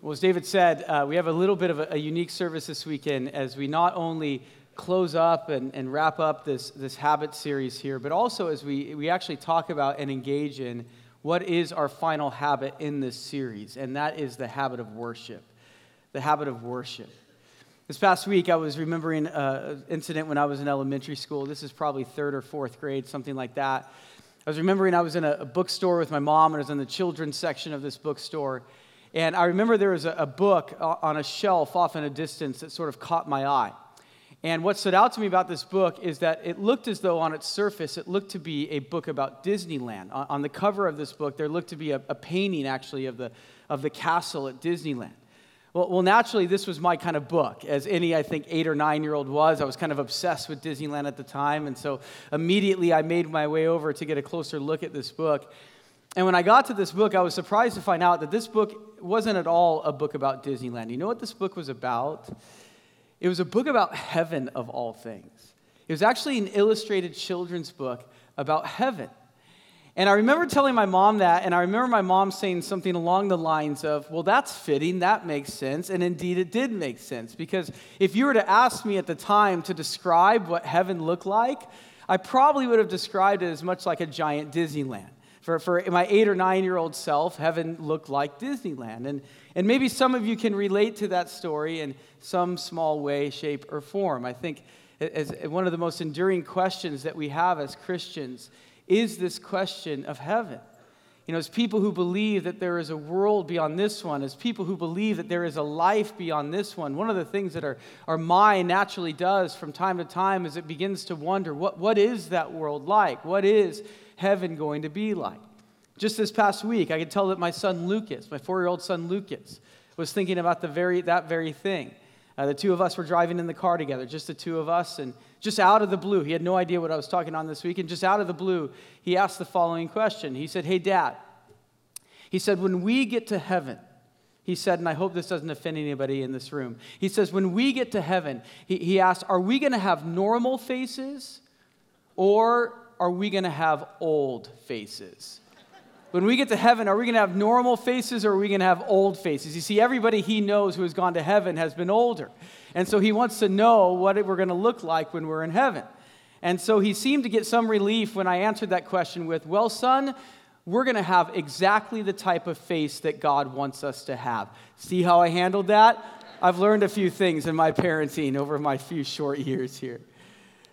Well, as David said, uh, we have a little bit of a, a, unique service this weekend as we not only close up and, and wrap up this, this habit series here, but also as we, we actually talk about and engage in what is our final habit in this series, and that is the habit of worship. The habit of worship. This past week, I was remembering an incident when I was in elementary school. This is probably third or fourth grade, something like that. I was remembering I was in a, a bookstore with my mom, and I was in the children's section of this bookstore. And I remember there was a, a book on a shelf off in a distance that sort of caught my eye. And what stood out to me about this book is that it looked as though on its surface it looked to be a book about Disneyland. On, on the cover of this book, there looked to be a, a, painting actually of the, of the castle at Disneyland. Well, well, naturally, this was my kind of book. As any, I think, eight or nine year old was, I was kind of obsessed with Disneyland at the time. And so immediately I made my way over to get a closer look at this book. And when I got to this book, I was surprised to find out that this book wasn't at all a book about Disneyland. You know what this book was about? It was a book about heaven, of all things. It was actually an illustrated children's book about heaven. And I remember telling my mom that, and I remember my mom saying something along the lines of, Well, that's fitting, that makes sense. And indeed, it did make sense. Because if you were to ask me at the time to describe what heaven looked like, I probably would have described it as much like a giant Disneyland. For, for my eight or nine year old self, heaven looked like Disneyland. And, and maybe some of you can relate to that story in some small way, shape, or form. I think as one of the most enduring questions that we have as Christians is this question of heaven. You know, as people who believe that there is a world beyond this one, as people who believe that there is a life beyond this one, one of the things that our, our mind naturally does from time to time is it begins to wonder what, what is that world like? What is heaven going to be like? Just this past week, I could tell that my son Lucas, my four year old son Lucas, was thinking about the very, that very thing. Uh, the two of us were driving in the car together, just the two of us, and just out of the blue, he had no idea what I was talking on this week, and just out of the blue, he asked the following question. He said, Hey, Dad, he said, when we get to heaven, he said, and I hope this doesn't offend anybody in this room. He says, when we get to heaven, he, he asked, are we going to have normal faces or are we going to have old faces? When we get to heaven, are we going to have normal faces or are we going to have old faces? You see, everybody he knows who has gone to heaven has been older. And so he wants to know what we're going to look like when we're in heaven. And so he seemed to get some relief when I answered that question with, Well, son, we're going to have exactly the type of face that God wants us to have. See how I handled that? I've learned a few things in my parenting over my few short years here.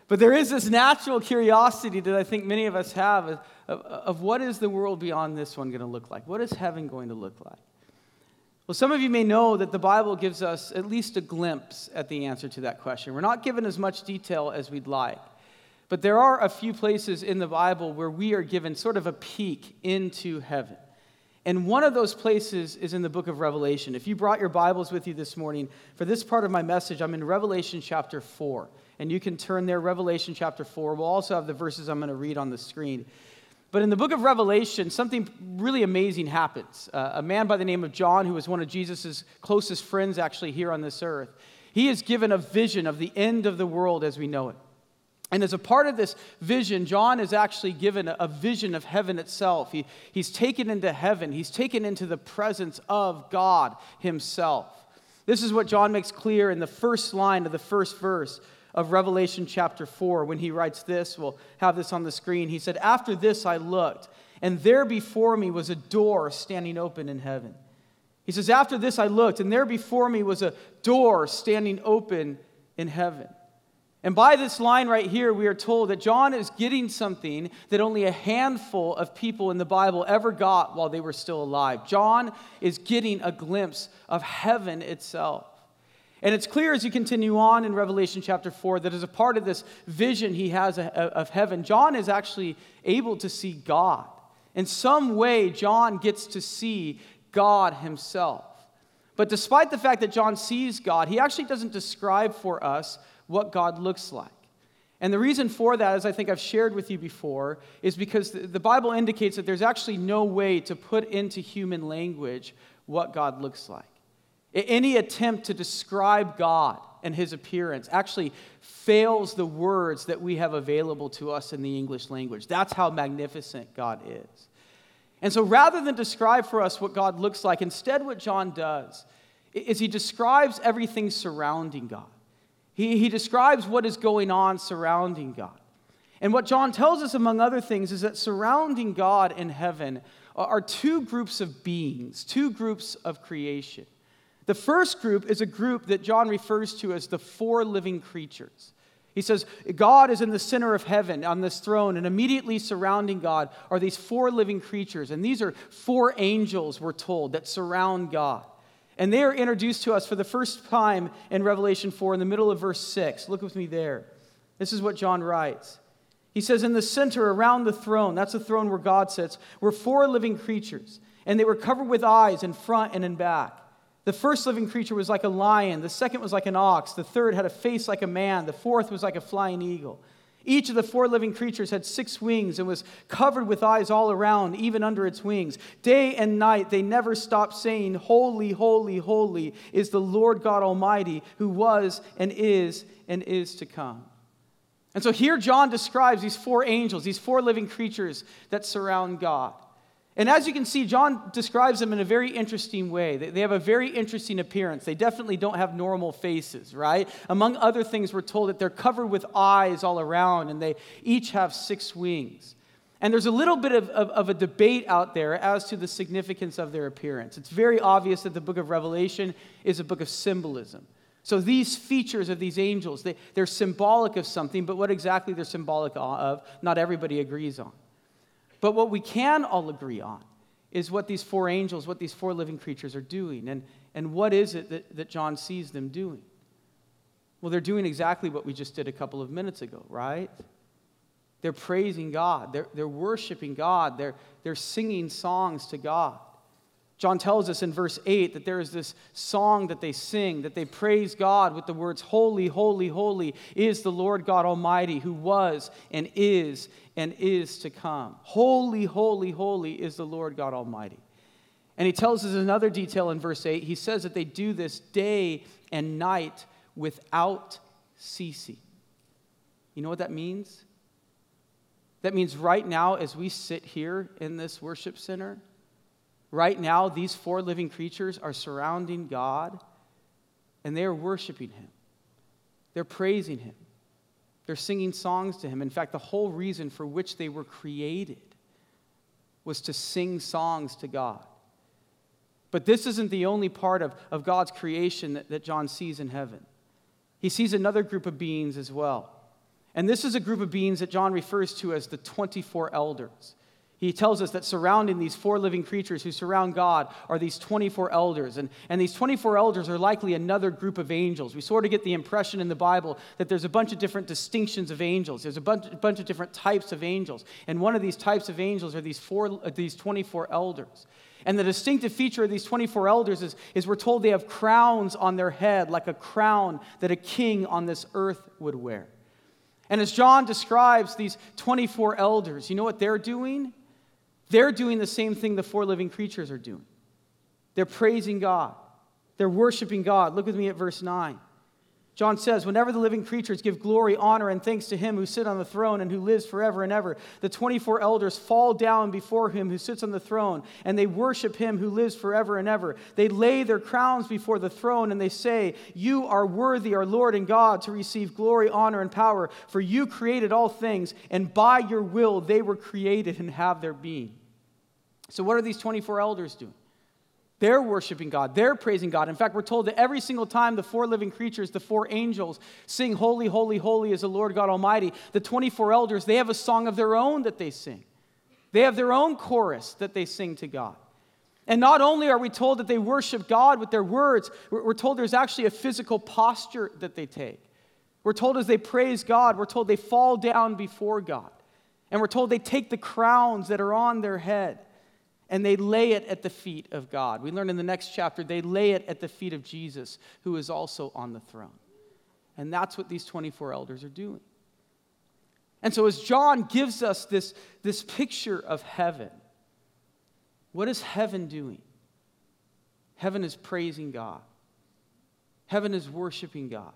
But there is this natural curiosity that I think many of us have of, of, of what is the world beyond this one going to look like? What is heaven going to look like? Well, some of you may know that the Bible gives us at least a glimpse at the answer to that question. We're not given as much detail as we'd like, but there are a few places in the Bible where we are given sort of a peek into heaven. And one of those places is in the book of Revelation. If you brought your Bibles with you this morning, for this part of my message, I'm in Revelation chapter 4 and you can turn there, Revelation chapter 4. We'll also have the verses I'm going to read on the screen. But in the book of Revelation, something really amazing happens. Uh, a man by the name of John, who was one of Jesus' closest friends actually here on this earth, he is given a vision of the end of the world as we know it. And as a part of this vision, John is actually given a, vision of heaven itself. He, he's taken into heaven, he's taken into the presence of God himself. This is what John makes clear in the first line of the first verse of Revelation chapter 4 when he writes this. We'll have this on the screen. He said, After this I looked, and there before me was a door standing open in heaven. He says, After this I looked, and there before me was a door standing open in heaven. And by this line right here, we are told that John is getting something that only a handful of people in the Bible ever got while they were still alive. John is getting a glimpse of heaven itself. And it's clear as you continue on in Revelation chapter 4 that as a part of this vision he has of heaven, John is actually able to see God. In some way, John gets to see God himself. But despite the fact that John sees God, he actually doesn't describe for us what God looks like. And the reason for that, as I think I've shared with you before, is because the Bible indicates that there's actually no way to put into human language what God looks like. Any attempt to describe God and his appearance actually fails the words that we have available to us in the English language. That's how magnificent God is. And so rather than describe for us what God looks like, instead, what John does is he describes everything surrounding God. He, he describes what is going on surrounding God. And what John tells us, among other things, is that surrounding God in heaven are two groups of beings, two groups of creation. The first group is a group that John refers to as the four living creatures. He says, God is in the center of heaven on this throne, and immediately surrounding God are these four living creatures. And these are four angels, we're told, that surround God. And they are introduced to us for the first time in Revelation 4 in the middle of verse 6. Look with me there. This is what John writes. He says, In the center around the throne, that's the throne where God sits, were four living creatures, and they were covered with eyes in front and in back. The first living creature was like a lion, the second was like an ox, the third had a face like a man, the fourth was like a flying eagle. Each of the four living creatures had six wings and was covered with eyes all around, even under its wings. Day and night they never stopped saying, Holy, holy, holy is the Lord God Almighty, who was and is and is to come. And so here John describes these four angels, these four living creatures that surround God. And as you can see, John describes them in a very interesting way. They have a very interesting appearance. They definitely don't have normal faces, right? Among other things, we're told that they're covered with eyes all around and they each have six wings. And there's a little bit of, of, of, a debate out there as to the significance of their appearance. It's very obvious that the book of Revelation is a book of symbolism. So these features of these angels, they, they're symbolic of something, but what exactly they're symbolic of, not everybody agrees on. But what we can all agree on is what these four angels, what these four living creatures are doing. And, and what is it that, that John sees them doing? Well, they're doing exactly what we just did a couple of minutes ago, right? They're praising God, they're, they're worshiping God, they're, they're singing songs to God. John tells us in verse 8 that there is this song that they sing, that they praise God with the words, Holy, holy, holy is the Lord God Almighty, who was and is and is to come. Holy, holy, holy is the Lord God Almighty. And he tells us another detail in verse 8. He says that they do this day and night without ceasing. You know what that means? That means right now, as we sit here in this worship center, Right now, these four living creatures are surrounding God and they are worshiping Him. They're praising Him. They're singing songs to Him. In fact, the whole reason for which they were created was to sing songs to God. But this isn't the only part of, of God's creation that, that John sees in heaven. He sees another group of beings as well. And this is a group of beings that John refers to as the 24 elders. He tells us that surrounding these four living creatures who surround God are these 24 elders. And, and these 24 elders are likely another group of angels. We sort of get the impression in the Bible that there's a bunch of different distinctions of angels, there's a bunch, a bunch of different types of angels. And one of these types of angels are these, four, uh, these 24 elders. And the distinctive feature of these 24 elders is, is we're told they have crowns on their head, like a crown that a king on this earth would wear. And as John describes these 24 elders, you know what they're doing? They're doing the same thing the four living creatures are doing. They're praising God, they're worshiping God. Look with me at verse 9. John says, Whenever the living creatures give glory, honor, and thanks to him who sits on the throne and who lives forever and ever, the 24 elders fall down before him who sits on the throne, and they worship him who lives forever and ever. They lay their crowns before the throne, and they say, You are worthy, our Lord and God, to receive glory, honor, and power, for you created all things, and by your will they were created and have their being. So, what are these 24 elders doing? They're worshiping God. They're praising God. In fact, we're told that every single time the four living creatures, the four angels, sing, Holy, Holy, Holy is the Lord God Almighty, the 24 elders, they have a song of their own that they sing. They have their own chorus that they sing to God. And not only are we told that they worship God with their words, we're told there's actually a physical posture that they take. We're told as they praise God, we're told they fall down before God. And we're told they take the crowns that are on their head and they lay it at the feet of God. We learn in the next chapter, they lay it at the feet of Jesus, who is also on the throne. And that's what these 24 elders are doing. And so, as John gives us this, this picture of heaven, what is heaven doing? Heaven is praising God, heaven is worshiping God.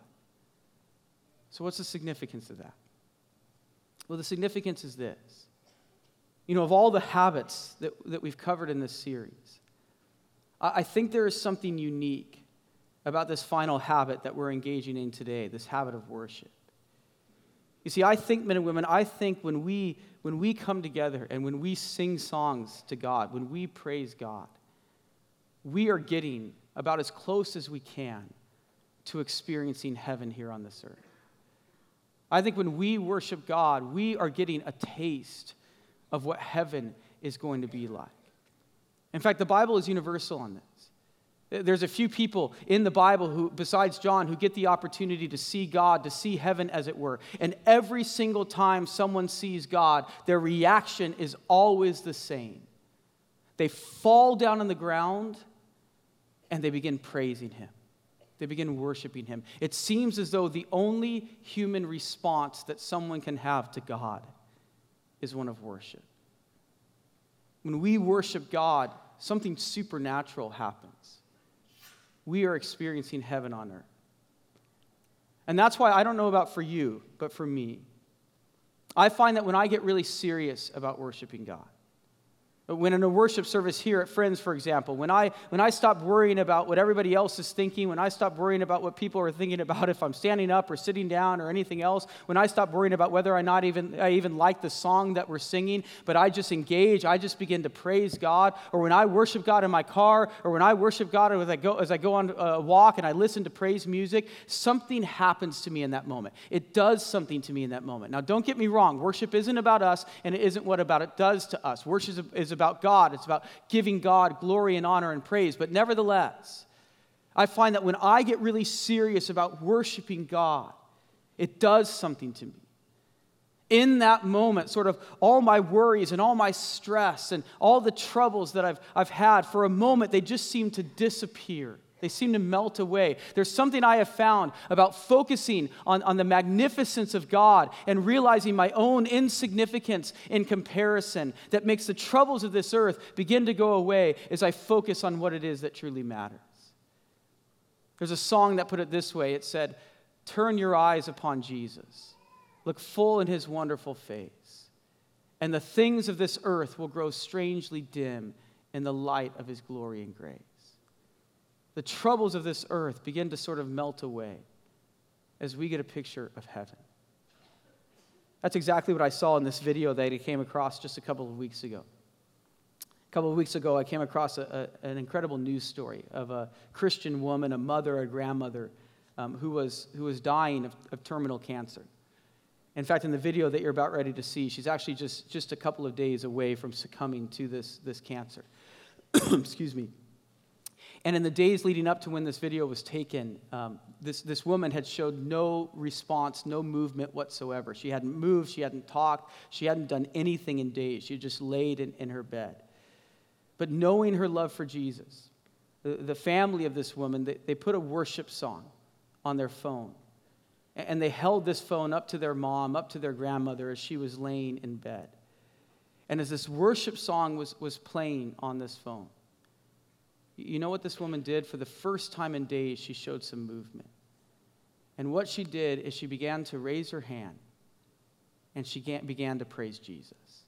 So, what's the significance of that? Well, the significance is this you know, of all the habits that, that we've covered in this series, I, I think there is something unique about this final habit that we're engaging in today, this habit of worship. You see, I think, men and women, I think when we, when we come together and when we sing songs to God, when we praise God, we are getting about as close as we can to experiencing heaven here on this earth. I think when we worship God, we are getting a taste of what heaven is going to be like. In fact, the Bible is universal on this. There's a few people in the Bible who, besides John, who get the opportunity to see God, to see heaven as it were. And every single time someone sees God, their reaction is always the same. They fall down on the ground and they begin praising Him. They begin worshiping Him. It seems as though the only human response that someone can have to God is one of worship. When we worship God, something supernatural happens we are experiencing heaven on earth. And that's why I don't know about for you, but for me. I find that when I get really serious about worshiping God, when in a worship service here at Friends, for example, when I, when I stop worrying about what everybody else is thinking, when I stop worrying about what people are thinking about if I'm standing up or sitting down or anything else, when I stop worrying about whether or not even, I even like the song that we're singing, but I just engage, I just begin to praise God, or when I worship God in my car, or when I worship God as I go, as I go on a walk and I listen to praise music, something happens to me in that moment. It does something to me in that moment. Now, don't get me wrong, worship isn't about us, and it isn't what about it does to us. Worship is about God, it's about giving God glory and honor and praise. But nevertheless, I find that when I get really serious about worshiping God, it does something to me. In that moment, sort of all my worries and all my stress and all the troubles that I've, I've had, for a moment, they just seem to disappear. They seem to melt away. There's something I have found about focusing on, on the magnificence of God and realizing my own insignificance in comparison that makes the troubles of this earth begin to go away as I focus on what it is that truly matters. There's a song that put it this way it said, Turn your eyes upon Jesus, look full in his wonderful face, and the things of this earth will grow strangely dim in the light of his glory and grace the troubles of this earth begin to sort of melt away as we get a picture of heaven. That's exactly what I saw in this video that I came across just a couple of weeks ago. A couple of weeks ago, I came across a, a, an incredible news story of a Christian woman, a mother, a grandmother, um, who, was, who was dying of, of terminal cancer. In fact, in the video that you're about ready to see, she's actually just, just a couple of days away from succumbing to this, this cancer. Excuse me. And in the days leading up to when this video was taken, um, this, this woman had showed no response, no movement whatsoever. She hadn't moved, she hadn't talked, she hadn't done anything in days. She just laid in, in her bed. But knowing her love for Jesus, the, the family of this woman, they, they put a worship song on their phone. And they held this phone up to their mom, up to their grandmother as she was laying in bed. And as this worship song was, was playing on this phone, you know what this woman did? For the first time in days, she showed some movement. And what she did is she began to raise her hand and she began to praise Jesus.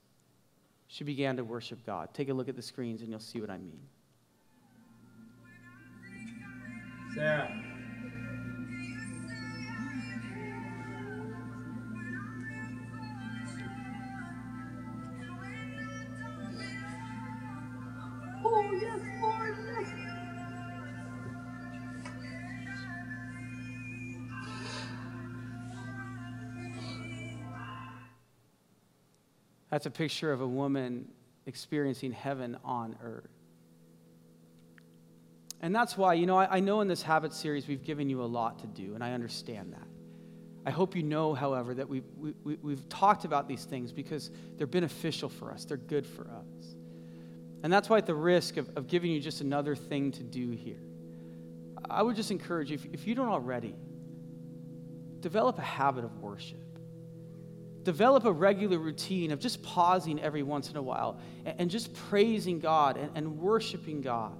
She began to worship God. Take a look at the screens and you'll see what I mean. Sarah. Oh, That's a picture of a woman experiencing heaven on earth. And that's why, you know, I, I, know in this habit series we've given you a lot to do, and I understand that. I hope you know, however, that we've, we, we, we've talked about these things because they're beneficial for us, they're good for us. And that's why, at the risk of, of giving you just another thing to do here, I would just encourage you, if, if you don't already, develop a habit of worship develop a regular routine of just pausing every once in a while and, and just praising God and, and worshiping God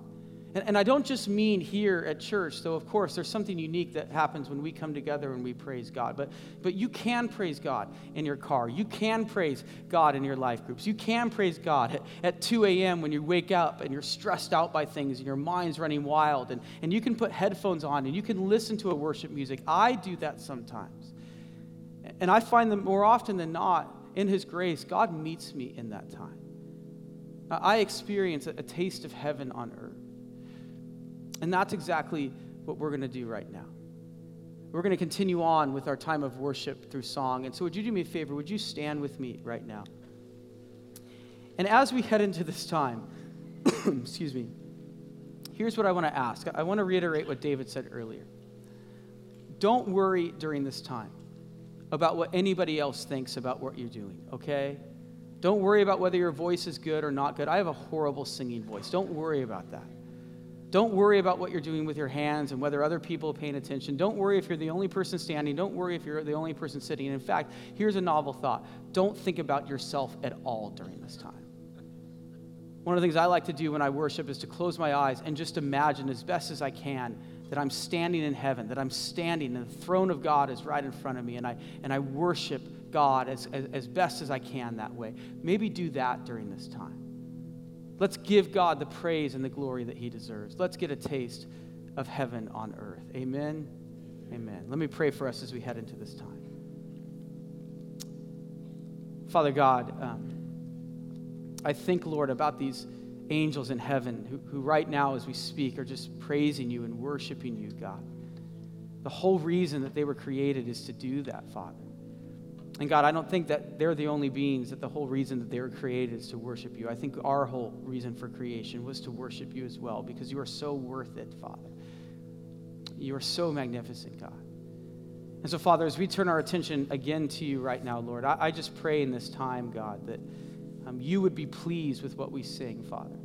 And, and I don't just mean here at church, though, of course, there's something unique that happens when we come together and we praise God. But, but you can praise God in your car. You can praise God in your life groups. You can praise God at, at 2 a.m. when you wake up and you're stressed out by things and your mind's running wild. And, and you can put headphones on and you can listen to a worship music. I do that sometimes. And I find that more often than not, in His grace, God meets me in that time. I experience a, taste of heaven on earth. And that's exactly what we're going to do right now. We're going to continue on with our time of worship through song. And so, would you do me a favor? Would you stand with me right now? And as we head into this time, excuse me, here's what I want to ask. I want to reiterate what David said earlier. Don't worry during this time about what anybody else thinks about what you're doing, okay? Don't worry about whether your voice is good or not good. I have a horrible singing voice. Don't worry about that. Don't worry about what you're doing with your hands and whether other people are paying attention. Don't worry if you're the only person standing. Don't worry if you're the only person sitting. And in fact, here's a novel thought don't think about yourself at all during this time. One of the things I like to do when I worship is to close my eyes and just imagine as best as I can that I'm standing in heaven, that I'm standing and the throne of God is right in front of me, and I, and I worship God as, as, as best as I can that way. Maybe do that during this time. Let's give God the praise and the glory that He deserves. Let's get a taste of heaven on earth. Amen. Amen. Let me pray for us as we head into this time. Father God, um, I think, Lord, about these angels in heaven who, who, right now, as we speak, are just praising you and worshiping you, God. The whole reason that they were created is to do that, Father. And God, I don't think that they're the only beings that the whole reason that they were created is to worship you. I think our whole reason for creation was to worship you as well because you are so worth it, Father. You are so magnificent, God. And so, Father, as we turn our attention again to you right now, Lord, I, I just pray in this time, God, that um, you would be pleased with what we sing, Father.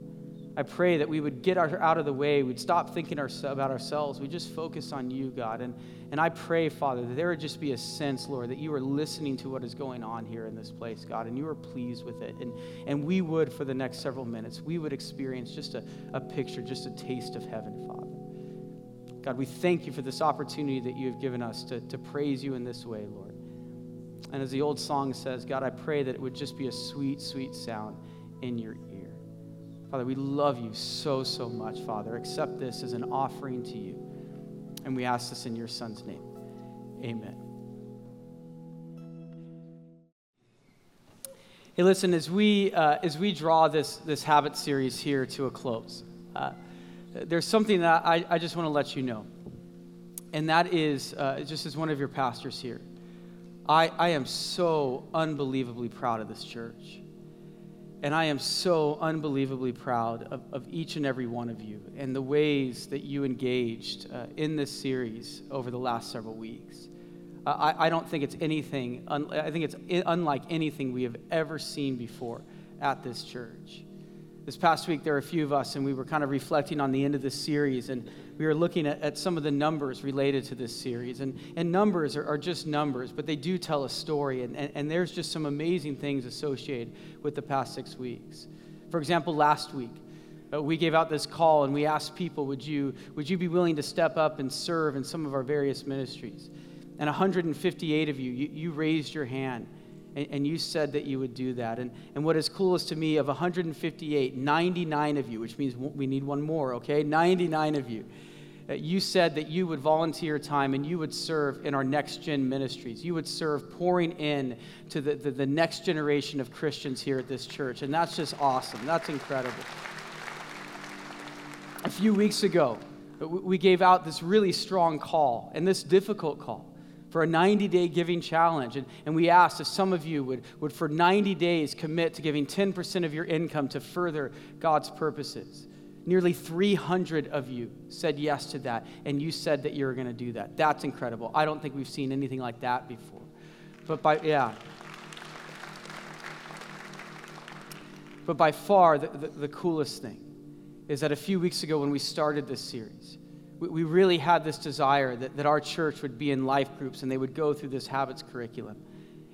I pray that we would get our, out of the way. We'd stop thinking our, about ourselves. We just focus on you, God. And, and I pray, Father, that there would just be a sense, Lord, that you are listening to what is going on here in this place, God, and you are pleased with it. And, and we would, for the next several minutes, we would experience just a, a picture, just a taste of heaven, Father. God, we thank you for this opportunity that you have given us to, to praise you in this way, Lord. And as the old song says, God, I pray that it would just be a sweet, sweet sound in your ear. Father, we love you so, so much, Father. Accept this as an offering to you. And we ask this in your Son's name. Amen. Hey, listen, as we, uh, as we draw this, this habit series here to a close, uh, there's something that I, I just want to let you know. And that is, uh, just as one of your pastors here, I, I am so unbelievably proud of this church. And I am so unbelievably proud of, of each and every one of you and the ways that you engaged uh, in this series over the last several weeks. Uh, I, I, don't think it's anything, un, I think it's unlike anything we have ever seen before at this church. This past week, there were a few of us, and we were kind of reflecting on the end of this series, and we were looking at, at some of the numbers related to this series. And, and numbers are, are just numbers, but they do tell a story, and, and, and there's just some amazing things associated with the past six weeks. For example, last week, uh, we gave out this call and we asked people, would you, would you be willing to step up and serve in some of our various ministries? And 158 of you, you, you raised your hand and, and, you said that you would do that. And, and what is coolest to me, of 158, 99 of you, which means we need one more, okay? 99 of you. You said that you would volunteer time and you would serve in our next gen ministries. You would serve pouring in to the, the, the next generation of Christians here at this church. And that's just awesome. That's incredible. A few weeks ago, we gave out this really strong call and this difficult call for a 90 day giving challenge. And, and we asked if some of you would, would, for 90 days, commit to giving 10% of your income to further God's purposes. Nearly 300 of you said yes to that, and you said that you were going to do that. That's incredible. I don't think we've seen anything like that before. But by, yeah. But by far, the, the, the coolest thing is that a few weeks ago when we started this series, we really had this desire that, that our church would be in life groups and they would go through this habits curriculum.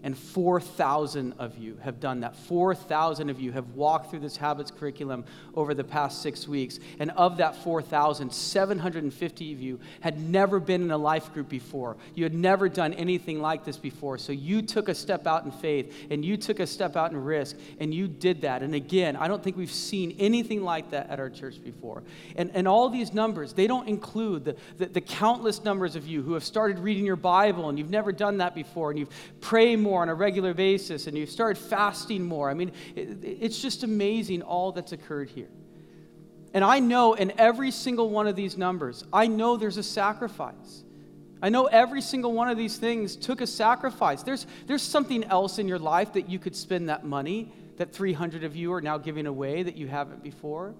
And 4,000 of you have done that. 4,000 of you have walked through this habits curriculum over the past six weeks. And of that 4,000, 750 of you had never been in a life group before. You had never done anything like this before. So you took a step out in faith and you took a step out in risk and you did that. And again, I don't think we've seen anything like that at our church before. And, and all these numbers, they don't include the, the, the countless numbers of you who have started reading your Bible and you've never done that before and you've prayed more more on a regular basis and you've started fasting more. I mean, it, it's just amazing all that's occurred here. And I know in every single one of these numbers, I know there's a sacrifice. I know every single one of these things took a sacrifice. There's, there's something else in your life that you could spend that money that 300 of you are now giving away that you haven't before.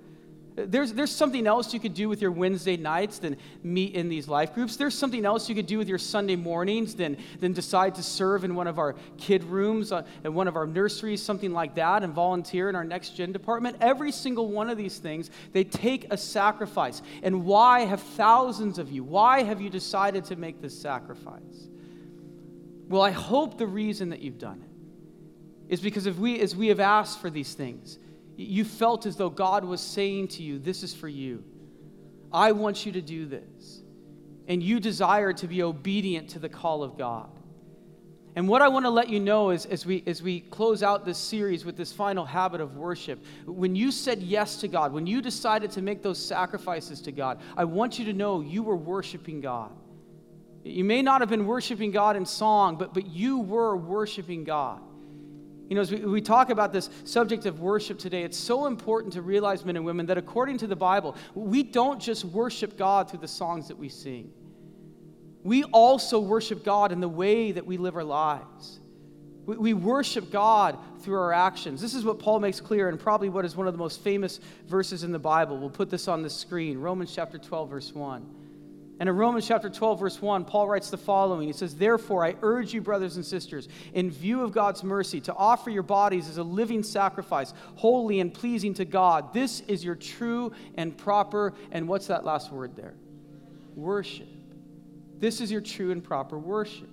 There's, there's something else you could do with your Wednesday nights than meet in these life groups. There's something else you could do with your Sunday mornings than, than decide to serve in one of our kid rooms, uh, in one of our nurseries, something like that, and volunteer in our next gen department. Every single one of these things, they take a sacrifice. And why have thousands of you, why have you decided to make this sacrifice? Well, I hope the reason that you've done it is because if we, as we have asked for these things, you felt as though God was saying to you, This is for you. I want you to do this. And you desire to be obedient to the call of God. And what I want to let you know is as we, as we close out this series with this final habit of worship, when you said yes to God, when you decided to make those sacrifices to God, I want you to know you were worshiping God. You may not have been worshiping God in song, but, but you were worshiping God. You know, as we, we talk about this subject of worship today, it's so important to realize, men and women, that according to the Bible, we don't just worship God through the songs that we sing. We also worship God in the way that we live our lives. We, we worship God through our actions. This is what Paul makes clear, and probably what is one of the most famous verses in the Bible. We'll put this on the screen Romans chapter 12, verse 1. And in Romans chapter 12, verse 1, Paul writes the following He says, Therefore, I urge you, brothers and sisters, in view of God's mercy, to offer your bodies as a living sacrifice, holy and pleasing to God. This is your true and proper, and what's that last word there? Worship. This is your true and proper worship.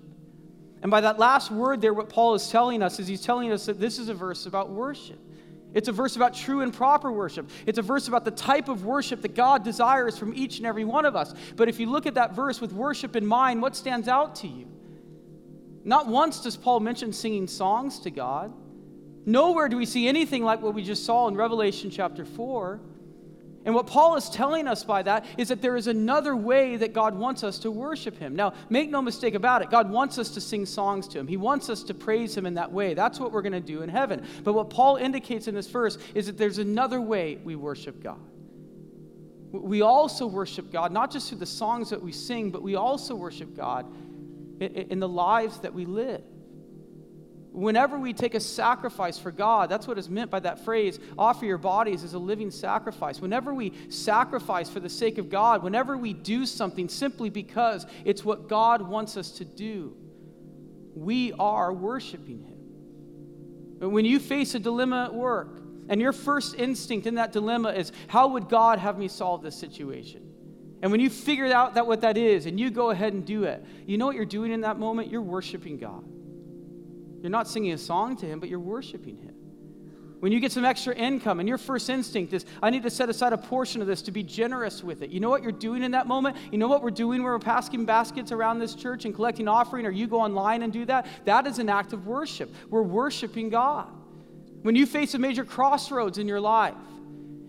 And by that last word there, what Paul is telling us is he's telling us that this is a verse about worship. It's a verse about true and proper worship. It's a verse about the type of worship that God desires from each and every one of us. But if you look at that verse with worship in mind, what stands out to you? Not once does Paul mention singing songs to God. Nowhere do we see anything like what we just saw in Revelation chapter 4. And what Paul is telling us by that is that there is another way that God wants us to worship Him. Now, make no mistake about it, God wants us to sing songs to Him. He wants us to praise Him in that way. That's what we're going to do in heaven. But what Paul indicates in this verse is that there's another way we worship God. We also worship God, not just through the songs that we sing, but we also worship God in the lives that we live. Whenever we take a sacrifice for God, that's what is meant by that phrase offer your bodies as a living sacrifice. Whenever we sacrifice for the sake of God, whenever we do something simply because it's what God wants us to do, we are worshiping Him. But when you face a dilemma at work, and your first instinct in that dilemma is, how would God have me solve this situation? And when you figure out that what that is and you go ahead and do it, you know what you're doing in that moment? You're worshiping God. You're not singing a song to Him, but you're worshiping Him. When you get some extra income and your first instinct is, I need to set aside a portion of this to be generous with it. You know what you're doing in that moment? You know what we're doing when we're passing baskets around this church and collecting offering, or you go online and do that? That is an act of worship. We're worshiping God. When you face a major crossroads in your life,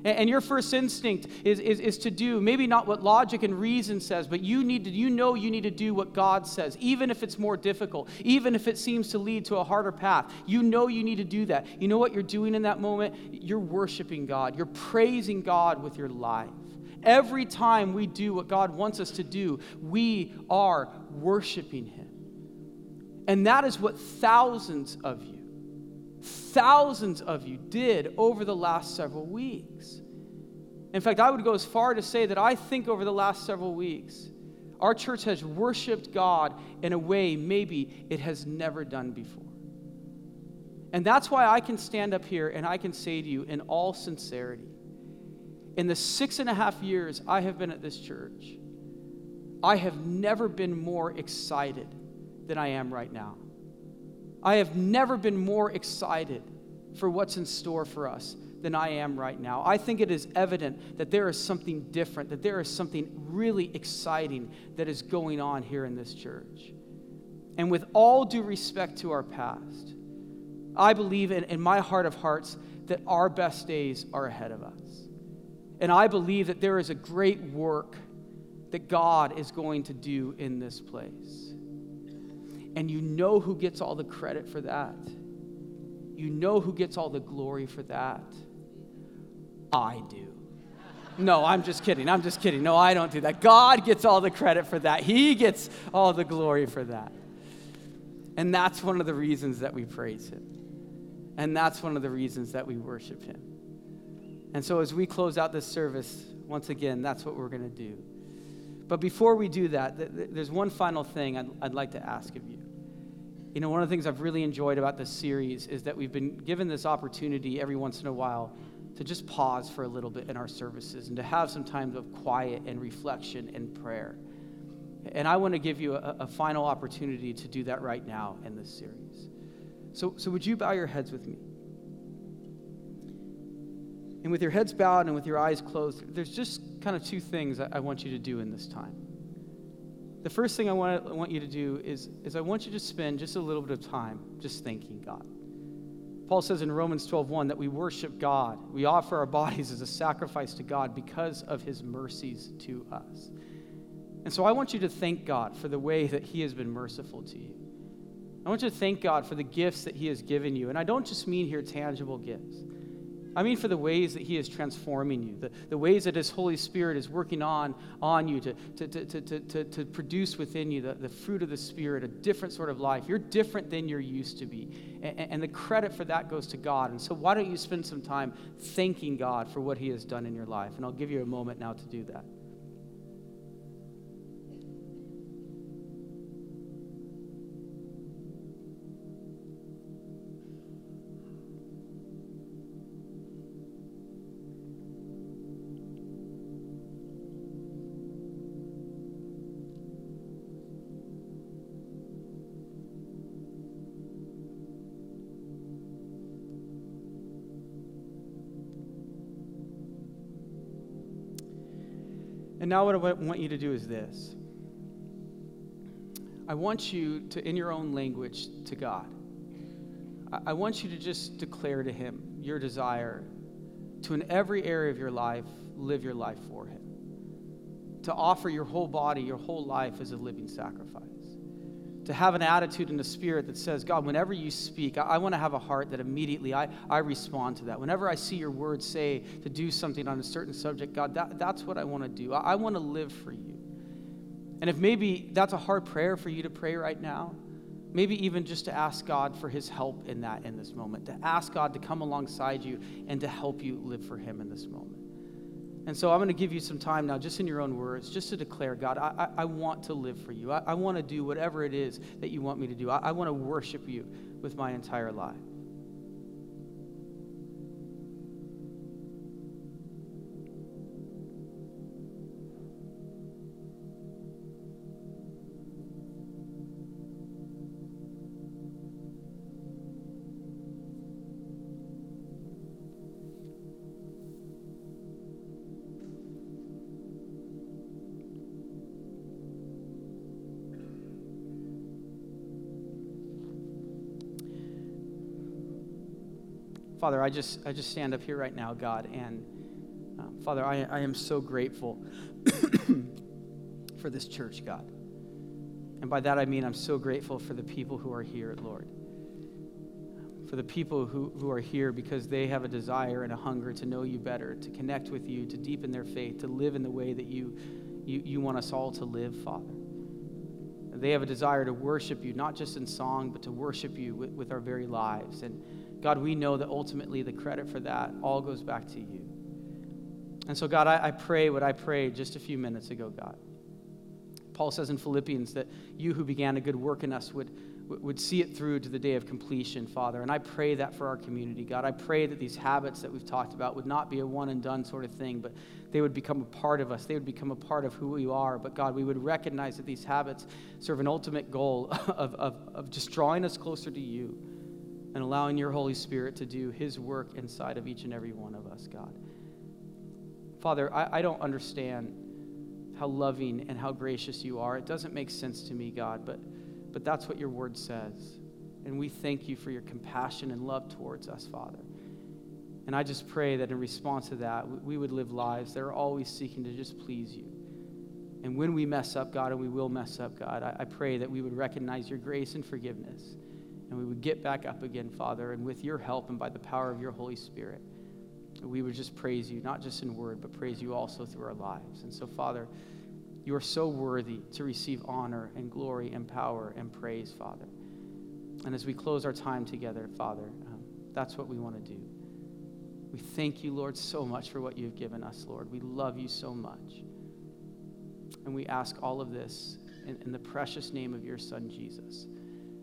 and your first instinct is, is, is to do maybe not what logic and reason says, but you need to, you know you need to do what God says, even if it's more difficult, even if it seems to lead to a harder path. You know you need to do that. You know what you're doing in that moment? You're worshiping God. You're praising God with your life. Every time we do what God wants us to do, we are worshiping Him. And that is what thousands of you thousands of you did over the last several weeks. In fact, I would go as far to say that I think over the last several weeks, our church has worshiped God in a way maybe it has never done before. And that's why I can stand up here and I can say to you in all sincerity in the six and a half years I have been at this church, I have never been more excited than I am right now. I have never been more excited for what's in store for us than I am right now. I think it is evident that there is something different, that there is something really exciting that is going on here in this church. And with all due respect to our past, I believe in, in my heart of hearts that our best days are ahead of us. And I believe that there is a great work that God is going to do in this place. And you know who gets all the credit for that. You know who gets all the glory for that. I do. No, I'm just kidding. I'm just kidding. No, I don't do that. God gets all the credit for that. He gets all the glory for that. And that's one of the reasons that we praise Him. And that's one of the reasons that we worship Him. And so as we close out this service, once again, that's what we're going to do. But before we do that, there's one final thing I'd, I'd like to ask of you. You know, one of the things I've really enjoyed about this series is that we've been given this opportunity every once in a while to just pause for a little bit in our services and to have some times of quiet and reflection and prayer. And I want to give you a, a final opportunity to do that right now in this series. So, so would you bow your heads with me? And with your heads bowed and with your eyes closed, there's just kind of two things I want you to do in this time. The first thing I want, I want you to do is, is I want you to spend just a little bit of time just thanking God. Paul says in Romans 12:1 that we worship God. We offer our bodies as a sacrifice to God because of his mercies to us. And so I want you to thank God for the way that he has been merciful to you. I want you to thank God for the gifts that he has given you. And I don't just mean here tangible gifts. I mean, for the ways that He is transforming you, the, the ways that His Holy Spirit is working on, on you to, to, to, to, to, to produce within you the, the fruit of the Spirit, a different sort of life. You're different than you're used to be. And, and the credit for that goes to God. And so, why don't you spend some time thanking God for what He has done in your life? And I'll give you a moment now to do that. Now, what I want you to do is this. I want you to, in your own language, to God, I want you to just declare to Him your desire to, in every area of your life, live your life for Him. To offer your whole body, your whole life as a living sacrifice to have an attitude and a spirit that says, God, whenever you speak, I, I want to have a heart that immediately I, I respond to that. Whenever I see your word say to do something on a certain subject, God, that, that's what I want to do. I, I want to live for you. And if maybe that's a hard prayer for you to pray right now, maybe even just to ask God for his help in that in this moment, to ask God to come alongside you and to help you live for him in this moment. And so I'm going to give you some time now, just in your own words, just to declare, God, I, I, I want to live for you. I, I, want to do whatever it is that you want me to do. I, I want to worship you with my entire life. Father, I just, I just stand up here right now, God, and uh, Father, I, I am so grateful for this church, God. And by that I mean I'm so grateful for the people who are here, Lord. For the people who, who are here because they have a desire and a hunger to know you better, to connect with you, to deepen their faith, to live in the way that you, you, you want us all to live, Father. They have a desire to worship you, not just in song, but to worship you with, with our very lives. And God, we know that ultimately the credit for that all goes back to you. And so, God, I, I pray what I prayed just a few minutes ago, God. Paul says in Philippians that you who began a good work in us would, would see it through to the day of completion, Father. And I pray that for our community, God. I pray that these habits that we've talked about would not be a one and done sort of thing, but they would become a part of us. They would become a part of who we are. But God, we would recognize that these habits serve an ultimate goal of, of, of just drawing us closer to you and allowing your Holy Spirit to do his work inside of each and every one of us, God. Father, I, I don't understand how loving and how gracious you are. It doesn't make sense to me, God, but but that's what your word says. And we thank you for your compassion and love towards us, Father. And I just pray that in response to that, we would live lives that are always seeking to just please you. And when we mess up, God, and we will mess up, God, I, I pray that we would recognize your grace and forgiveness. And we would get back up again, Father, and with your help and by the power of your Holy Spirit, we would just praise you, not just in word, but praise you also through our lives. And so, Father, you are so worthy to receive honor and glory and power and praise, Father. And as we close our time together, Father, um, that's what we want to do. We thank you, Lord, so much for what you've given us, Lord. We love you so much. And we ask all of this in, in the precious name of your Son, Jesus.